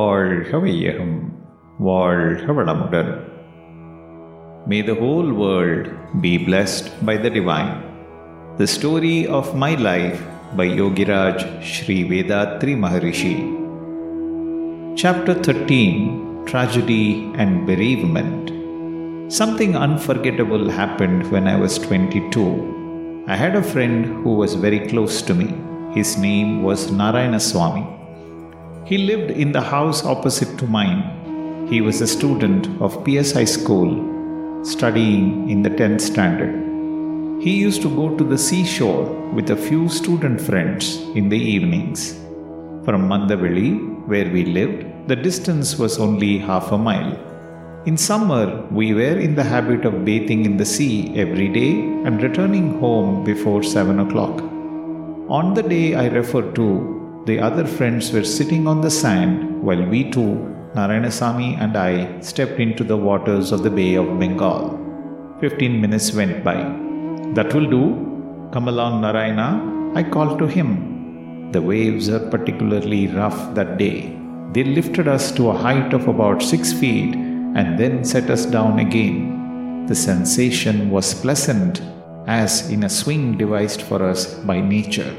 வாழ்கவையகம் வாழ்க வளமுடன் May the whole world be blessed by the divine. The story of my life by Yogi Yogiraj Sri Vethathiri Maharishi. Chapter 13 Tragedy and Bereavement. Something unforgettable happened when I was 22. I had a friend who was very close to me. His name was Narayanaswami. He lived in the house opposite to mine. He was a student of PSI school, studying in the 10th standard. He used to go to the seashore with a few student friends in the evenings. From Mandaveli, where we lived, the distance was only half a mile. In summer, we were in the habit of bathing in the sea every day and returning home before 7 o'clock. On the day I refer to, the other friends were sitting on the sand while we two, Narayanasamy and I, stepped into the waters of the Bay of Bengal. Fifteen minutes went by. That will do. Come along, Narayana. I called to him. The waves are particularly rough that day. They lifted us to a height of about six feet and then set us down again. The sensation was pleasant, as in a swing devised for us by nature.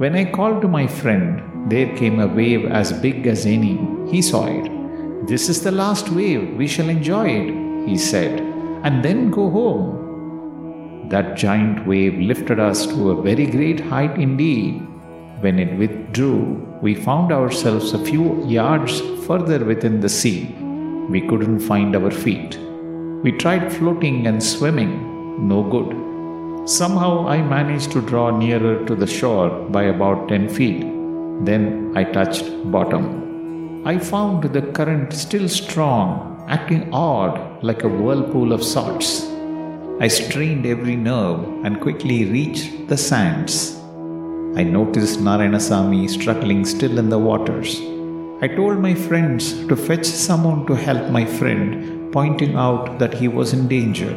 When I called to my friend, there came a wave as big as any. He saw it. This is the last wave, we shall enjoy it, he said, and then go home. That giant wave lifted us to a very great height indeed. When it withdrew, we found ourselves a few yards further within the sea. We couldn't find our feet. We tried floating and swimming, no good. Somehow I managed to draw nearer to the shore by about 10 feet. Then I touched bottom. I found the current still strong, acting odd like a whirlpool of sorts. I strained every nerve and quickly reached the sands. I noticed Narayanasamy struggling still in the waters. I told my friends to fetch someone to help my friend, pointing out that he was in danger.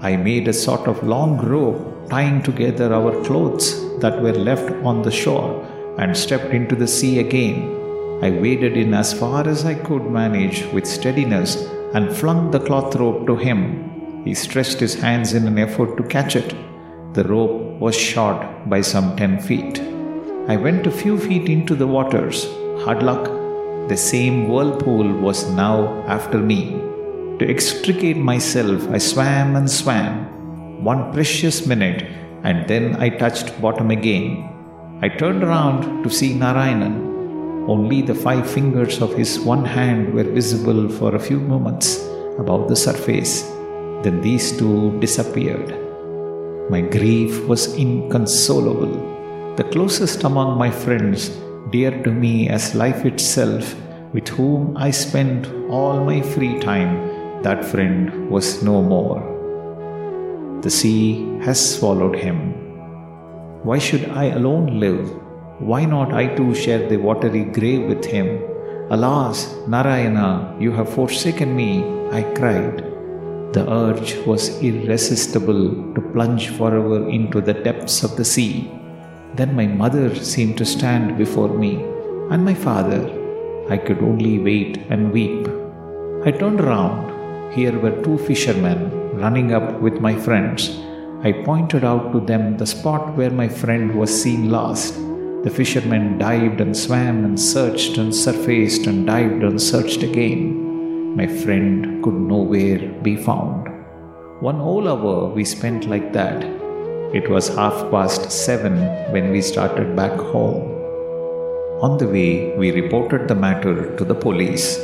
I made a sort of long rope tying together our clothes that were left on the shore and stepped into the sea again. I waded in as far as I could manage with steadiness and flung the cloth rope to him. He stretched his hands in an effort to catch it. The rope was short by some 10 feet. I went a few feet into the waters. Hard luck, the same whirlpool was now after me. To extricate myself, I swam and swam. One precious minute, and then I touched bottom again. I turned around to see Narayanan. Only the five fingers of his one hand were visible for a few moments above the surface. Then these two disappeared. My grief was inconsolable. The closest among my friends, dear to me as life itself, with whom I spent all my free time, that friend was no more. The sea has swallowed him. Why should I alone live? Why not I too share the watery grave with him? Alas, Narayana, you have forsaken me, I cried. The urge was irresistible to plunge forever into the depths of the sea. Then my mother seemed to stand before me, and my father. I could only wait and weep. I turned around. Here were two fishermen running up with my friends. I pointed out to them the spot where my friend was seen last. The fishermen dived and swam and searched and surfaced and dived and searched again. My friend could nowhere be found. One whole hour we spent like that. It was half past seven when we started back home. On the way, we reported the matter to the police.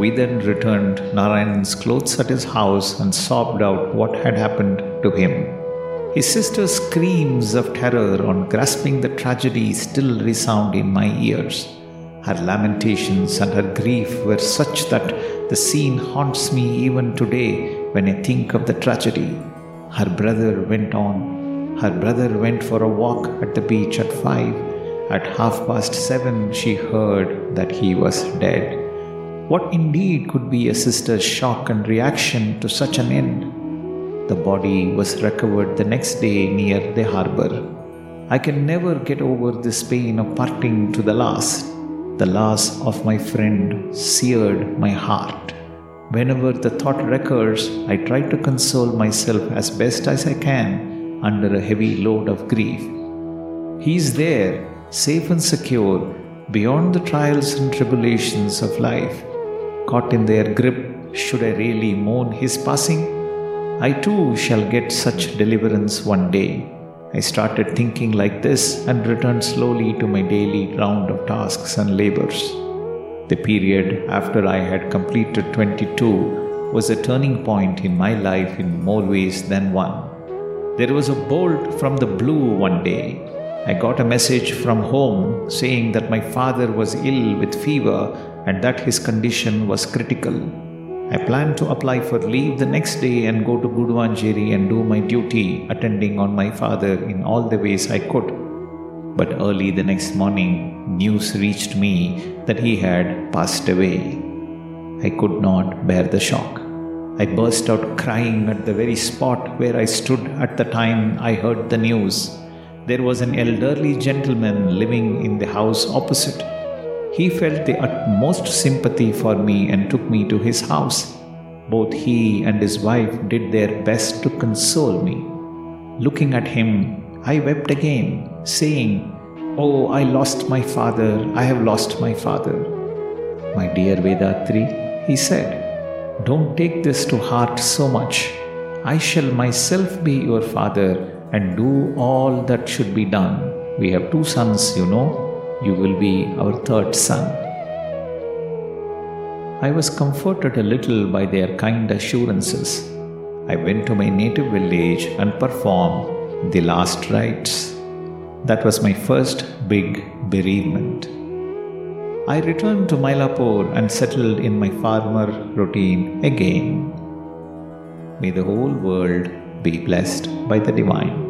We then returned Narayan's clothes at his house and sobbed out what had happened to him. His sister's screams of terror on grasping the tragedy still resound in my ears. Her lamentations and her grief were such that the scene haunts me even today when I think of the tragedy. Her brother went on. Her brother went for a walk at the beach at five. At half past seven, she heard that he was dead. What indeed could be a sister's shock and reaction to such an end? The body was recovered the next day near the harbor. I can never get over this pain of parting to the last. The loss of my friend seared my heart. Whenever the thought recurs, I try to console myself as best as I can under a heavy load of grief. He is there, safe and secure, beyond the trials and tribulations of life. Caught in their grip, should I really mourn his passing? I too shall get such deliverance one day. I started thinking like this and returned slowly to my daily round of tasks and labors. The period after I had completed 22 was a turning point in my life in more ways than one. There was a bolt from the blue one day. I got a message from home saying that my father was ill with fever and that his condition was critical. I planned to apply for leave the next day and go to Guduvanjeri and do my duty, attending on my father in all the ways I could. But early the next morning, news reached me that he had passed away. I could not bear the shock. I burst out crying at the very spot where I stood at the time I heard the news. There was an elderly gentleman living in the house opposite. He felt the utmost sympathy for me and took me to his house. Both he and his wife did their best to console me. Looking at him, I wept again, saying, Oh, I lost my father, I have lost my father. My dear Vethathiri, he said, Don't take this to heart so much. I shall myself be your father and do all that should be done. We have two sons, you know. You will be our third son. I was comforted a little by their kind assurances. I went to my native village and performed the last rites. That was my first big bereavement. I returned to Mylapore and settled in my farmer routine again. May the whole world be blessed by the divine.